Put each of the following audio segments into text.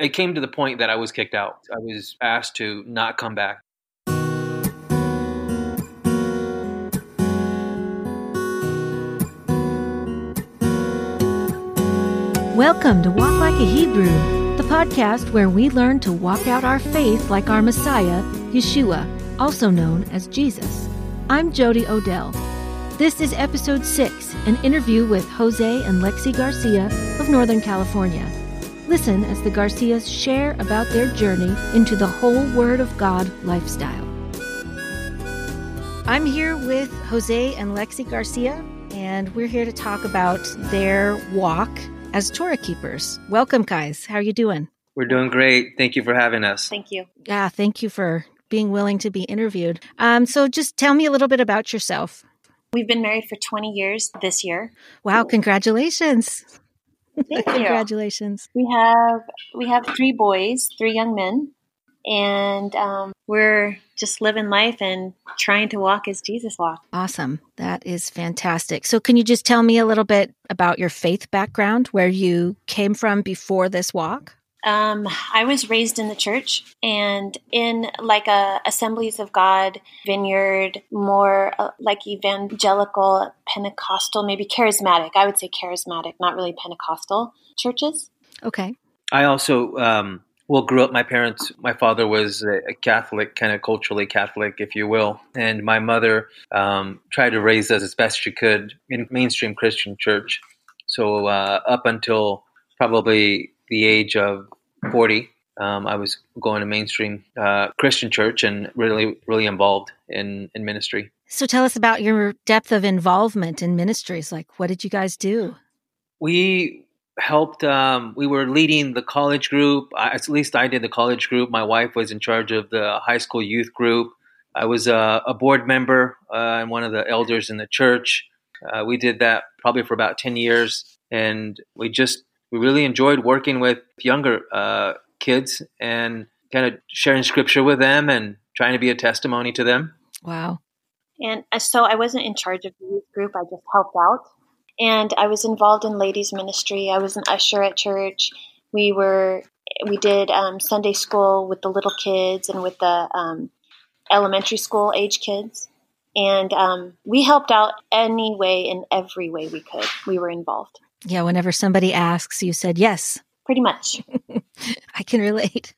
It came to the point that I was kicked out. I was asked to not come back. Welcome to Walk Like a Hebrew, the podcast where we learn to walk out our faith like our Messiah, Yeshua, also known as Jesus. I'm Jody Odell. This is episode 6, an interview with Jose and Lexi Garcia of Northern California. Listen as the Garcias share about their journey into the whole Word of God lifestyle. I'm here with Jose and Lexi Garcia, and we're here to talk about their walk as Torah keepers. Welcome, guys. How are you doing? We're doing great. Thank you for having us. Thank you. Yeah, thank you for being willing to be interviewed. Um, so, just tell me a little bit about yourself. We've been married for 20 years this year. Wow, congratulations. Congratulations. We have we have three boys, three young men, and um, we're just living life and trying to walk as Jesus walked. Awesome. That is fantastic. So, can you just tell me a little bit about your faith background, where you came from before this walk? Um, I was raised in the church and in like a Assemblies of God vineyard, more uh, like evangelical, Pentecostal, maybe charismatic. I would say charismatic, not really Pentecostal churches. Okay. I also, um, well, grew up. My parents, my father was a Catholic, kind of culturally Catholic, if you will, and my mother um, tried to raise us as best she could in mainstream Christian church. So uh, up until probably the age of 40, um, I was going to mainstream uh, Christian church and really, really involved in, in ministry. So, tell us about your depth of involvement in ministries. Like, what did you guys do? We helped, um, we were leading the college group. I, at least I did the college group. My wife was in charge of the high school youth group. I was a, a board member uh, and one of the elders in the church. Uh, we did that probably for about 10 years. And we just we really enjoyed working with younger uh, kids and kind of sharing scripture with them and trying to be a testimony to them. Wow. And uh, so I wasn't in charge of the youth group, I just helped out. And I was involved in ladies' ministry. I was an usher at church. We were we did um, Sunday school with the little kids and with the um, elementary school age kids. And um, we helped out any way in every way we could. We were involved. Yeah, whenever somebody asks, you said yes. Pretty much. I can relate.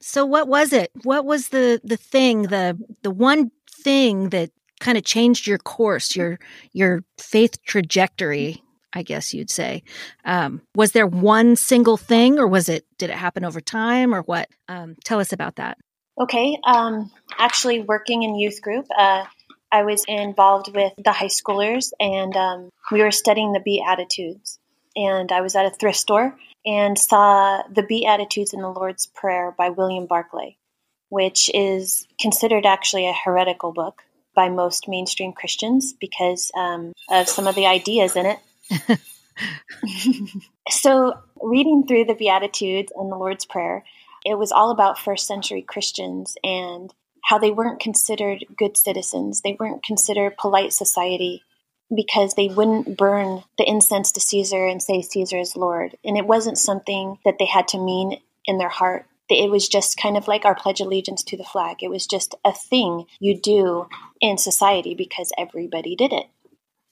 So what was it? What was the the thing, the the one thing that kind of changed your course, your your faith trajectory, I guess you'd say. Um, was there one single thing or was it did it happen over time or what? Um, tell us about that. Okay. Um, actually working in youth group, uh, I was involved with the high schoolers and um, we were studying the Beatitudes and I was at a thrift store and saw The Beatitudes in the Lord's Prayer by William Barclay, which is considered actually a heretical book by most mainstream Christians because um, of some of the ideas in it. so, reading through the Beatitudes and the Lord's Prayer, it was all about first century Christians and how they weren't considered good citizens. They weren't considered polite society because they wouldn't burn the incense to Caesar and say Caesar is Lord. And it wasn't something that they had to mean in their heart. It was just kind of like our pledge allegiance to the flag. It was just a thing you do in society because everybody did it.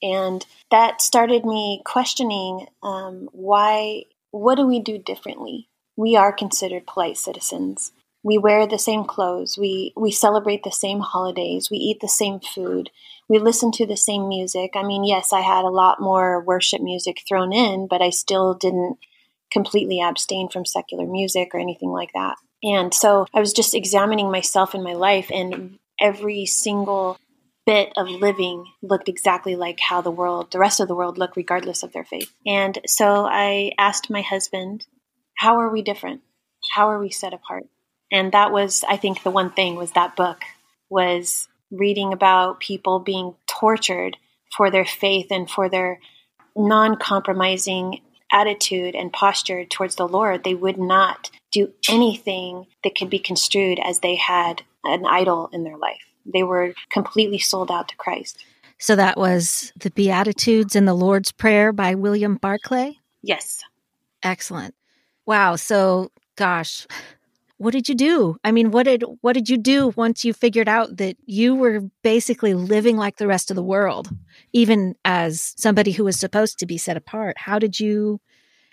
And that started me questioning um, why, what do we do differently? We are considered polite citizens. We wear the same clothes. We, we celebrate the same holidays. We eat the same food we listened to the same music. I mean, yes, I had a lot more worship music thrown in, but I still didn't completely abstain from secular music or anything like that. And so I was just examining myself and my life, and every single bit of living looked exactly like how the world, the rest of the world, looked, regardless of their faith. And so I asked my husband, How are we different? How are we set apart? And that was, I think, the one thing was that book was reading about people being tortured for their faith and for their non compromising attitude and posture towards the Lord, they would not do anything that could be construed as they had an idol in their life. They were completely sold out to Christ. So that was the Beatitudes and the Lord's Prayer by William Barclay? Yes. Excellent. Wow. So Gosh. What did you do? I mean, what did what did you do once you figured out that you were basically living like the rest of the world, even as somebody who was supposed to be set apart? How did you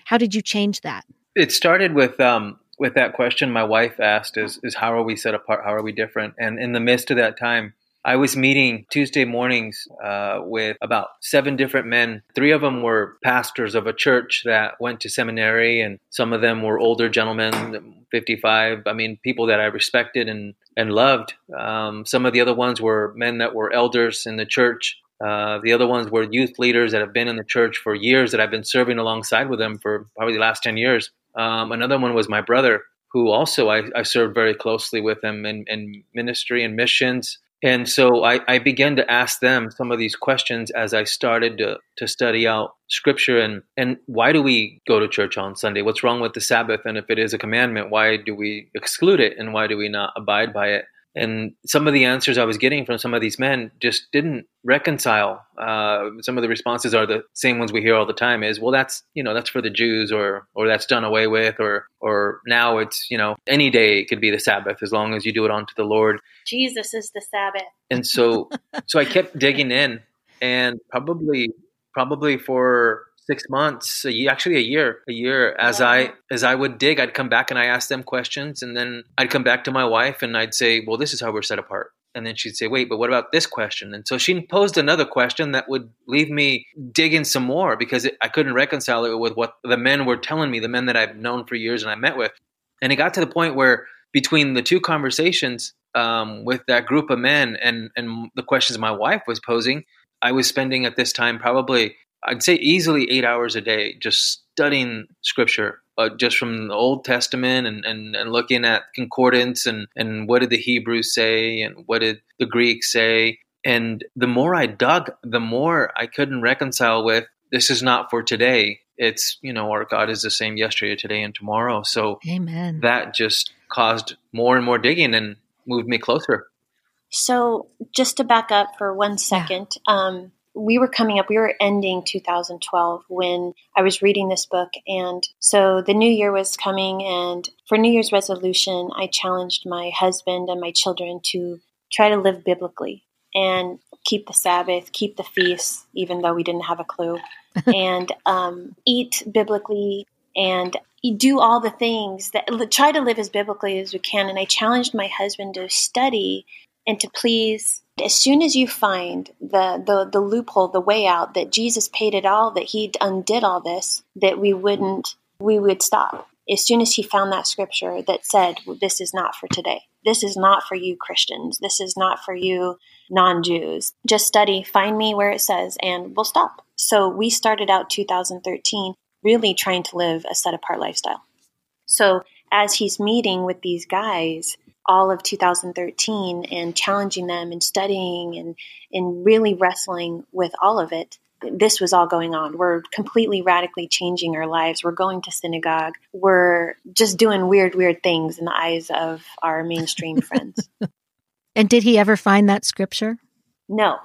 how did you change that? It started with um, with that question my wife asked is is how are we set apart? How are we different? And in the midst of that time, I was meeting Tuesday mornings uh, with about seven different men. Three of them were pastors of a church that went to seminary, and some of them were older gentlemen, 55. I mean, people that I respected and, and loved. Um, some of the other ones were men that were elders in the church. Uh, the other ones were youth leaders that have been in the church for years that I've been serving alongside with them for probably the last 10 years. Um, another one was my brother, who also I, I served very closely with him in, in ministry and missions. And so I, I, began to ask them some of these questions as I started to, to study out scripture and, and why do we go to church on Sunday? What's wrong with the Sabbath? And if it is a commandment, why do we exclude it and why do we not abide by it? And some of the answers I was getting from some of these men just didn't reconcile. Uh, some of the responses are the same ones we hear all the time: is well, that's you know that's for the Jews, or or that's done away with, or or now it's you know any day it could be the Sabbath as long as you do it unto the Lord. Jesus is the Sabbath. And so so I kept digging in, and probably probably for six months, a year, actually a year, a year. As I as I would dig, I'd come back and I asked them questions, and then I'd come back to my wife and I'd say, "Well, this is how we're set apart." And then she'd say, "Wait, but what about this question?" And so she posed another question that would leave me digging some more because it, I couldn't reconcile it with what the men were telling me, the men that I've known for years and I met with. And it got to the point where between the two conversations um, with that group of men and and the questions my wife was posing, I was spending at this time probably I'd say easily eight hours a day just studying scripture, uh, just from the Old Testament and, and, and looking at concordance and, and what did the Hebrews say and what did the Greeks say. And the more I dug, the more I couldn't reconcile with this is not for today. It's, you know, our God is the same yesterday, today, and tomorrow. So Amen. that just caused more and more digging and moved me closer. So just to back up for one second, yeah. um, we were coming up, we were ending 2012 when I was reading this book. And so the new year was coming. And for New Year's resolution, I challenged my husband and my children to try to live biblically and keep the Sabbath, keep the feasts, even though we didn't have a clue, and um, eat biblically and do all the things that try to live as biblically as we can. And I challenged my husband to study and to please as soon as you find the, the, the loophole, the way out, that Jesus paid it all, that he undid all this, that we wouldn't, we would stop. As soon as he found that scripture that said, well, this is not for today. This is not for you Christians. This is not for you non Jews. Just study, find me where it says, and we'll stop. So we started out 2013 really trying to live a set apart lifestyle. So as he's meeting with these guys, all of 2013 and challenging them and studying and, and really wrestling with all of it, this was all going on. We're completely radically changing our lives. We're going to synagogue. We're just doing weird, weird things in the eyes of our mainstream friends. And did he ever find that scripture? No.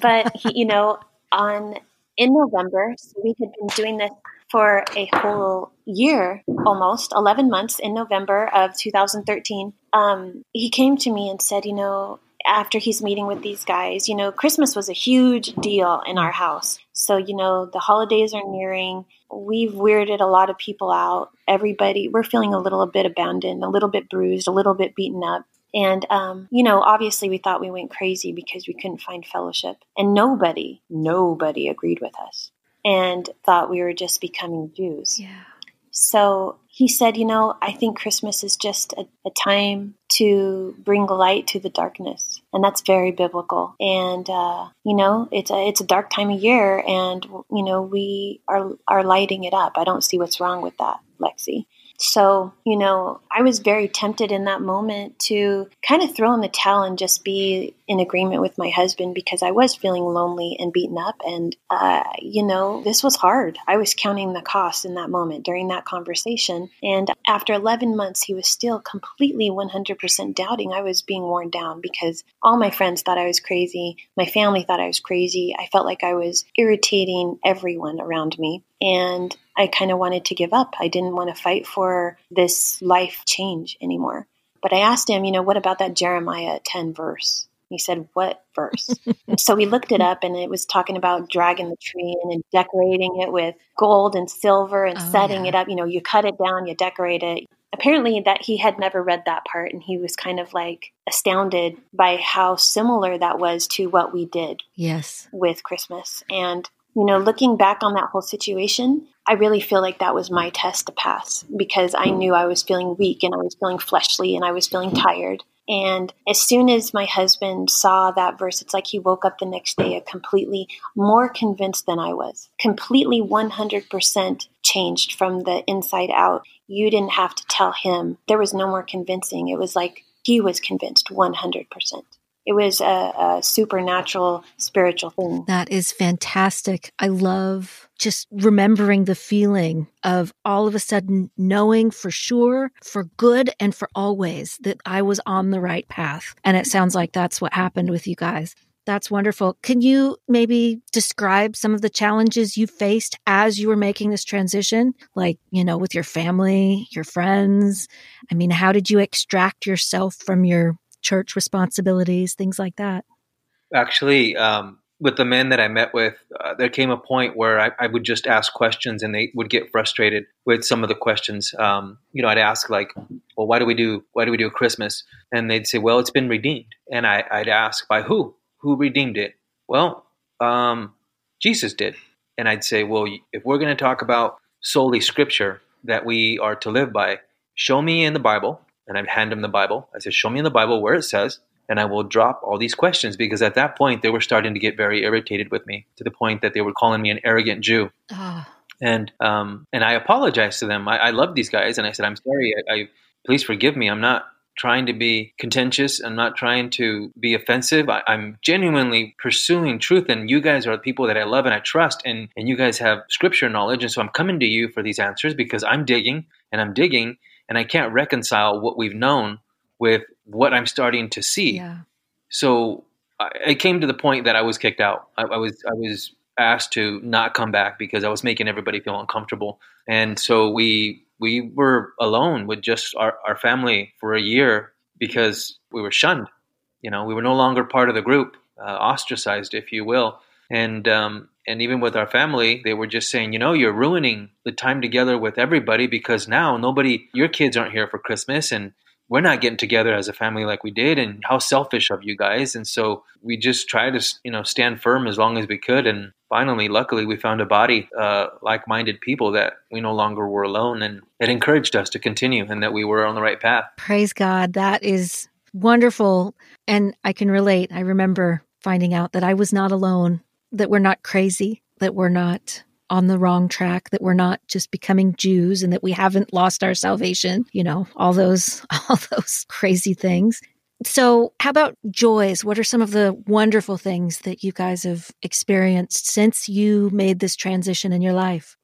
But he, you know, on in November, so we had been doing this for a whole year, almost 11 months in November of 2013. Um, he came to me and said, You know, after he's meeting with these guys, you know, Christmas was a huge deal in our house. So, you know, the holidays are nearing. We've weirded a lot of people out. Everybody, we're feeling a little bit abandoned, a little bit bruised, a little bit beaten up. And, um, you know, obviously we thought we went crazy because we couldn't find fellowship. And nobody, nobody agreed with us and thought we were just becoming Jews. Yeah. So he said, You know, I think Christmas is just a, a, time to bring light to the darkness. And that's very biblical. And, uh, you know, it's a, it's a dark time of year, and, you know, we are, are lighting it up. I don't see what's wrong with that, Lexi. So, you know, I was very tempted in that moment to kind of throw in the towel and just be in agreement with my husband because I was feeling lonely and beaten up. And, uh, you know, this was hard. I was counting the costs in that moment during that conversation. And after 11 months, he was still completely 100% doubting. I was being worn down because all my friends thought I was crazy. My family thought I was crazy. I felt like I was irritating everyone around me. And I kind of wanted to give up. I didn't want to fight for this life change anymore. But I asked him, you know, what about that Jeremiah 10 verse? He said, What verse? so we looked it up and it was talking about dragging the tree in and decorating it with gold and silver and oh, setting yeah. it up. You know, you cut it down, you decorate it. Apparently, that he had never read that part and he was kind of like astounded by how similar that was to what we did. Yes. With Christmas. And you know, looking back on that whole situation, I really feel like that was my test to pass because I knew I was feeling weak and I was feeling fleshly and I was feeling tired. And as soon as my husband saw that verse, it's like he woke up the next day a completely more convinced than I was, completely 100% changed from the inside out. You didn't have to tell him. There was no more convincing. It was like he was convinced 100% it was a, a supernatural spiritual thing. That is fantastic. I love just remembering the feeling of all of a sudden knowing for sure, for good and for always, that I was on the right path. And it sounds like that's what happened with you guys. That's wonderful. Can you maybe describe some of the challenges you faced as you were making this transition? Like, you know, with your family, your friends? I mean, how did you extract yourself from your church responsibilities, things like that? Actually, um, with the men that I met with, uh, there came a point where I, I, would just ask questions and they would get frustrated with some of the questions. Um, you know, I'd ask like, well, why do we do, why do we do Christmas? And they'd say, well, it's been redeemed. And I, would ask by who, who redeemed it? Well, um, Jesus did. And I'd say, well, if we're going to talk about solely scripture that we are to live by, show me in the Bible and I'd hand him the Bible. I said, Show me in the Bible where it says, and I will drop all these questions because at that point they were starting to get very irritated with me to the point that they were calling me an arrogant Jew. Oh. And um, and I apologized to them. I, I love these guys, and I said, "I'm sorry. I, I please forgive me. I'm not trying to be contentious. I'm not trying to be offensive. I, am genuinely pursuing truth, and you guys are the people that I love and I trust, and and you guys have scripture knowledge, and so I'm coming to you for these answers because I'm digging and I'm digging, and I can't reconcile what we've known with what I'm starting to see. Yeah. So I, it came to the point that I was kicked out. I, I, was I was asked to not come back because I was making everybody feel uncomfortable, and so we we were alone with just our, our family for a year because we were shunned. You know, we were no longer part of the group, uh, ostracized, if you will. And um, and even with our family, they were just saying, you know, you're ruining the time together with everybody because now nobody, your kids aren't here for Christmas and we're not getting together as a family like we did. And how selfish of you guys. And so we just tried to, you know, stand firm as long as we could. And finally, luckily, we found a body, uh, like minded people that we no longer were alone. And it encouraged us to continue and that we were on the right path. Praise God. That is wonderful. And I can relate. I remember finding out that I was not alone that we're not crazy, that we're not on the wrong track, that we're not just becoming Jews and that we haven't lost our salvation, you know, all those all those crazy things. So, how about joys? What are some of the wonderful things that you guys have experienced since you made this transition in your life?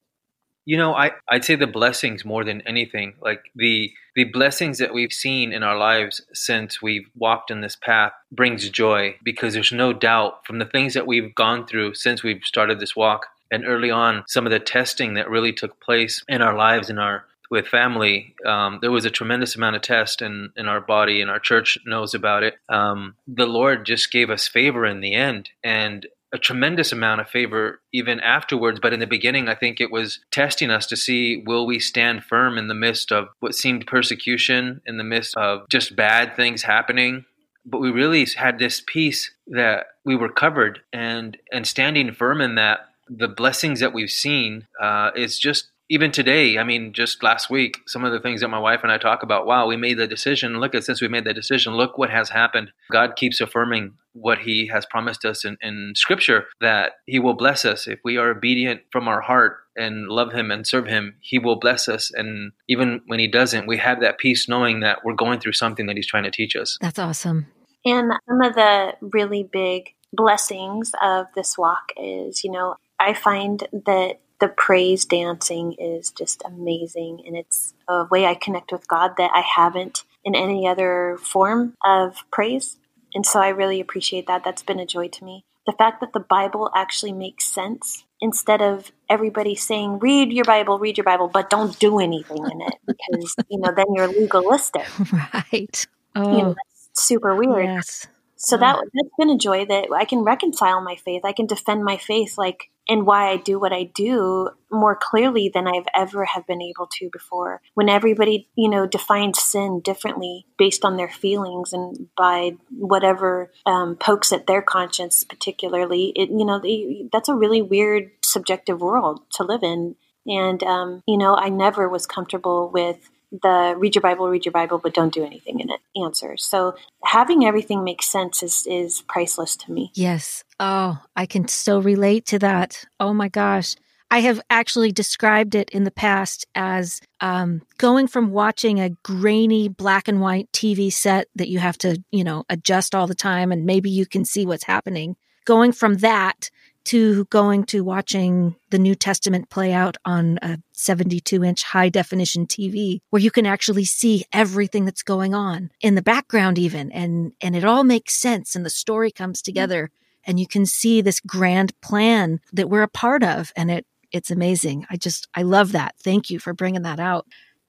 You know, I, I'd say the blessings more than anything. Like the the blessings that we've seen in our lives since we've walked in this path brings joy because there's no doubt from the things that we've gone through since we've started this walk and early on some of the testing that really took place in our lives in our with family, um, there was a tremendous amount of test in, in our body, and our church knows about it. Um, the Lord just gave us favor in the end, and a tremendous amount of favor even afterwards. But in the beginning, I think it was testing us to see will we stand firm in the midst of what seemed persecution, in the midst of just bad things happening. But we really had this peace that we were covered and and standing firm in that. The blessings that we've seen uh, is just even today, I mean, just last week, some of the things that my wife and I talk about, wow, we made the decision. Look at since we made that decision, look what has happened. God keeps affirming what he has promised us in, in scripture that he will bless us if we are obedient from our heart and love him and serve him he will bless us and even when he doesn't we have that peace knowing that we're going through something that he's trying to teach us that's awesome and some of the really big blessings of this walk is you know i find that the praise dancing is just amazing and it's a way I connect with God that I haven't in any other form of praise. And so I really appreciate that. That's been a joy to me. The fact that the Bible actually makes sense instead of everybody saying, read your Bible, read your Bible, but don't do anything in it because, you know, then you're legalistic. Right. Oh, You know, oh. that's super weird. yes. So that that's been a joy that I can reconcile my faith. I can defend my faith like and why I do what I do more clearly than I've ever have been able to before. When everybody, you know, defines sin differently based on their feelings and by whatever um, pokes at their conscience, particularly, it you know, they, that's a really weird subjective world to live in. And um, you know, I never was comfortable with the read your Bible, read your Bible, but don't do anything in it answer. So having everything make sense is is priceless to me. Yes. Oh, I can so relate to that. Oh my gosh. I have actually described it in the past as um, going from watching a grainy black and white TV set that you have to, you know, adjust all the time and maybe you can see what's happening, going from that to going to watching the New Testament play out on a 72 inch high definition TV where you can actually see everything that's going on in the background even and and it all makes sense and the story comes mm-hmm. together and you can see this grand plan that we're a part of and it it's amazing. I just I love that. Thank you for bringing that out.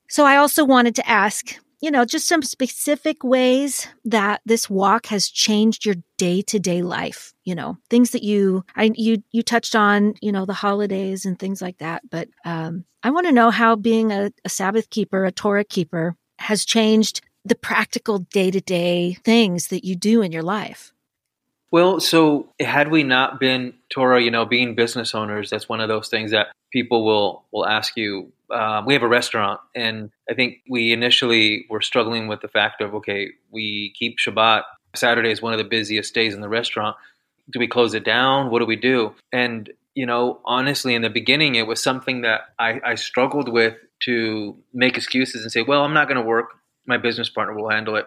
So I also wanted to ask, you know, just some specific ways that this walk has changed your day-to-day life, you know, things that you I you you touched on, you know, the holidays and things like that, but um I want to know how being a, a Sabbath keeper, a Torah keeper has changed the practical day-to-day things that you do in your life. Well, so had we not been Torah, you know, being business owners, that's one of those things that people will will ask you. Um, we have a restaurant, and I think we initially were struggling with the fact of okay, we keep Shabbat. Saturday is one of the busiest days in the restaurant. Do we close it down? What do we do? And you know, honestly, in the beginning, it was something that I, I struggled with to make excuses and say, well, I'm not going to work. My business partner will handle it.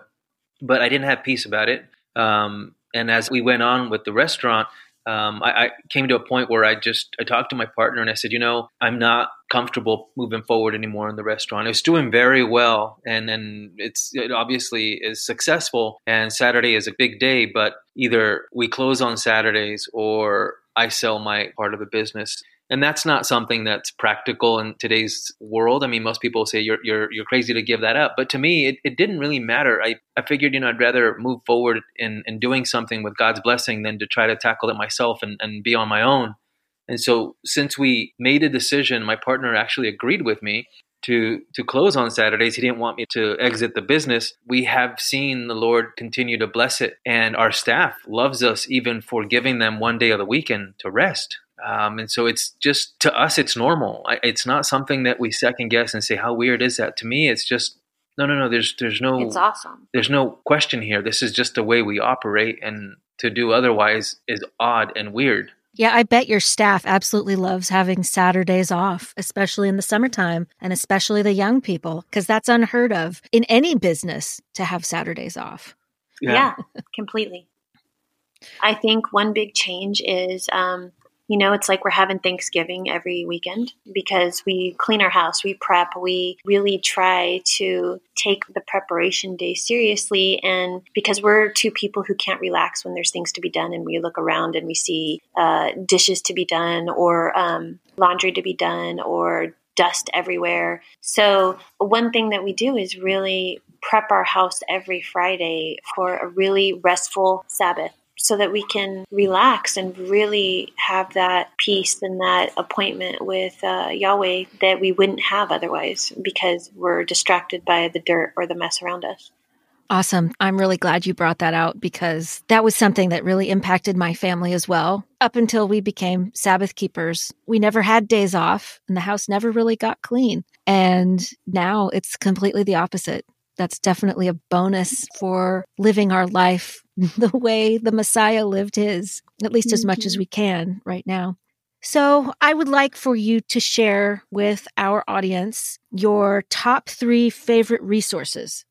But I didn't have peace about it. Um, and as we went on with the restaurant, um, I, I, came to a point where I just I talked to my partner and I said, you know, I'm not comfortable moving forward anymore in the restaurant. It's doing very well, and and it's it obviously is successful. And Saturday is a big day, but either we close on Saturdays or I sell my part of the business and that's not something that's practical in today's world. I mean, most people say you're you're you're crazy to give that up, but to me, it, it didn't really matter. I, I figured, you know, I'd rather move forward in, in doing something with God's blessing than to try to tackle it myself and, and be on my own. And so, since we made a decision, my partner actually agreed with me to to close on Saturdays. He didn't want me to exit the business. We have seen the Lord continue to bless it, and our staff loves us even for giving them one day of the weekend to rest. Um, and so it's just to us, it's normal. I, it's not something that we second guess and say, "How weird is that?" To me, it's just no, no, no. There's there's no It's awesome. there's no question here. This is just the way we operate, and to do otherwise is odd and weird. Yeah, I bet your staff absolutely loves having Saturdays off, especially in the summertime and especially the young people, because that's unheard of in any business to have Saturdays off. Yeah, completely. I think one big change is, um, you know, it's like we're having Thanksgiving every weekend because we clean our house, we prep, we really try to take the preparation day seriously. And because we're two people who can't relax when there's things to be done and we look around and we see uh, dishes to be done or um, laundry to be done or dust everywhere. So, one thing that we do is really prep our house every Friday for a really restful Sabbath so that we can relax and really have that peace and that appointment with uh, Yahweh that we wouldn't have otherwise because we're distracted by the dirt or the mess around us. Awesome. I'm really glad you brought that out because that was something that really impacted my family as well. Up until we became Sabbath keepers, we never had days off and the house never really got clean. And now it's completely the opposite. That's definitely a bonus for living our life the way the Messiah lived his, at least as much as mm-hmm. we can right now. So, I would like for you to share with our audience your top three favorite resources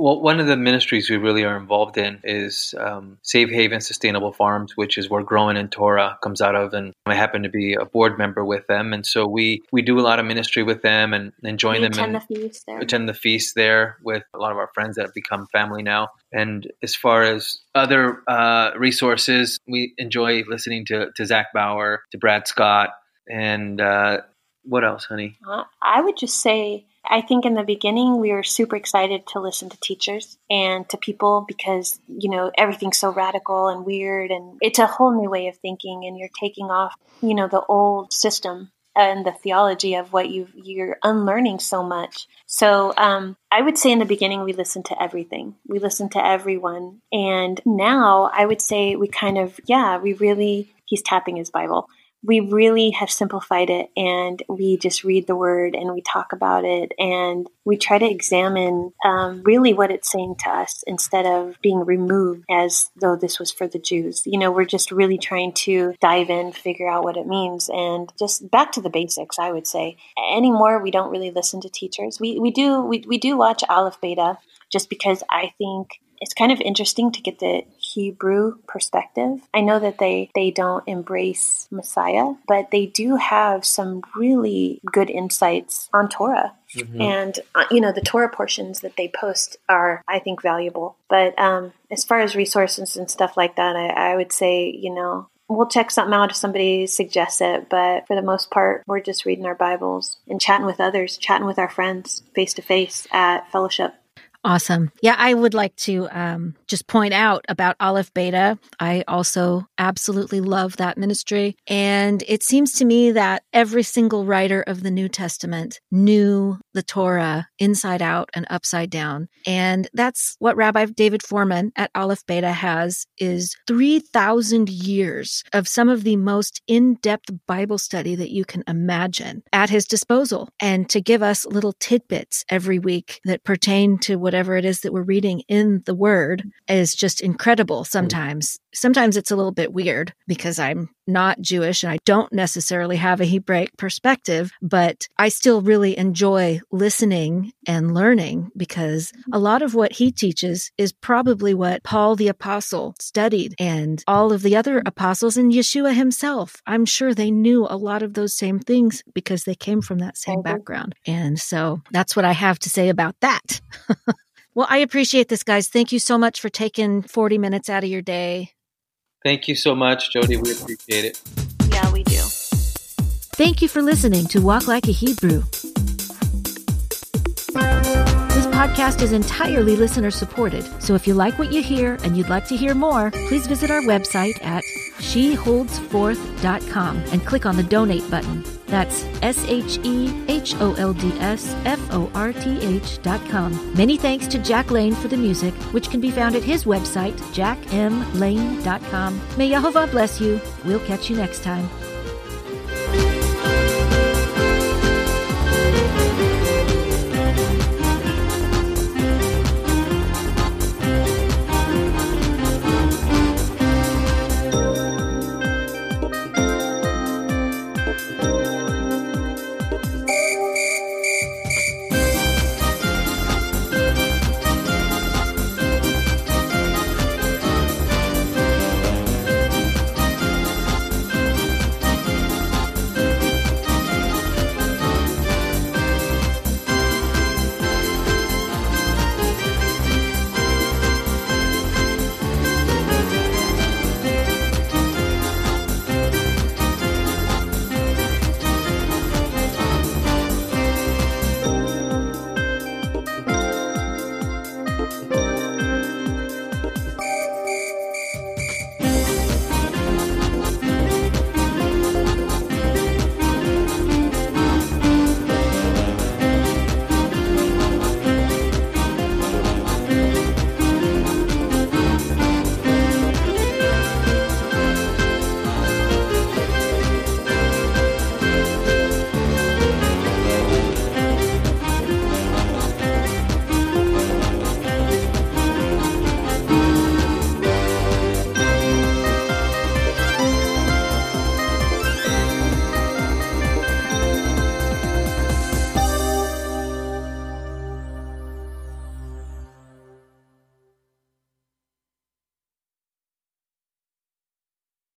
Well, one of the ministries we really are involved in is um, Safe Haven Sustainable Farms, which is where Growing in Torah comes out of, and I happen to be a board member with them, and so we we do a lot of ministry with them and, and join We them attend and the feast there. attend the feast there with a lot of our friends that have become family now. And as far as other uh, resources, we enjoy listening to to Zach Bauer, to Brad Scott, and uh, what else, honey? Uh, I would just say, I think in the beginning we were super excited to listen to teachers and to people because, you know, everything's so radical and weird and it's a whole new way of thinking and you're taking off, you know, the old system and the theology of what you you're unlearning so much. So um, I would say in the beginning we listened to everything. We listened to everyone, and now I would say we kind of yeah we really he's tapping his Bible we really have simplified it and we just read the word and we talk about it and we try to examine um, really what it's saying to us instead of being removed as though this was for the Jews. You know, we're just really trying to dive in, figure out what it means, and just back to the basics, I would say. Anymore, we don't really listen to teachers. We, we do we, we do watch Aleph Beta just because I think it's kind of interesting to get the Hebrew perspective. I know that they they don't embrace Messiah, but they do have some really good insights on Torah. Mhm. And uh, you know the Torah portions that they post are, I think, valuable. But um, as far as resources and stuff like that, I, I would say, you know, we'll check something out if somebody suggests it. But for the most part, we're just reading our Bibles and chatting with others, chatting with our friends face to face at fellowship. Awesome. Yeah, I would like to um, just point out about Aleph Beta. I also absolutely love that ministry. And it seems to me that every single writer of the New Testament knew the Torah inside out and upside down. And that's what Rabbi David Fohrman at Aleph Beta has is 3,000 years of some of the most in-depth Bible study that you can imagine at his disposal and to give us little tidbits every week that pertain to whatever it is that we're reading in the word is just incredible mm. sometimes. Sometimes it's a little bit weird because I'm not Jewish and I don't necessarily have a Hebraic perspective, but I still really enjoy listening and learning because a lot of what he teaches is probably what Paul the apostle studied and all of the other apostles and Yeshua himself. I'm sure they knew a lot of those same things because they came from that same Mhm. background. And so that's what I have to say about that. well, I appreciate this, guys. Thank you so much for taking 40 minutes out of your day. Thank you so much, Jody. We appreciate it. Yeah, we do. Thank you for listening to Walk Like a Hebrew. This podcast is entirely listener supported, so if you like what you hear and you'd like to hear more, please visit our website at sheholdsforth.com and click on the donate button. That's S H E H O L D S F O R T H dot com. Many thanks to Jack Lane for the music, which can be found at his website, jackmlane.com. May Yehovah bless you. We'll catch you next time.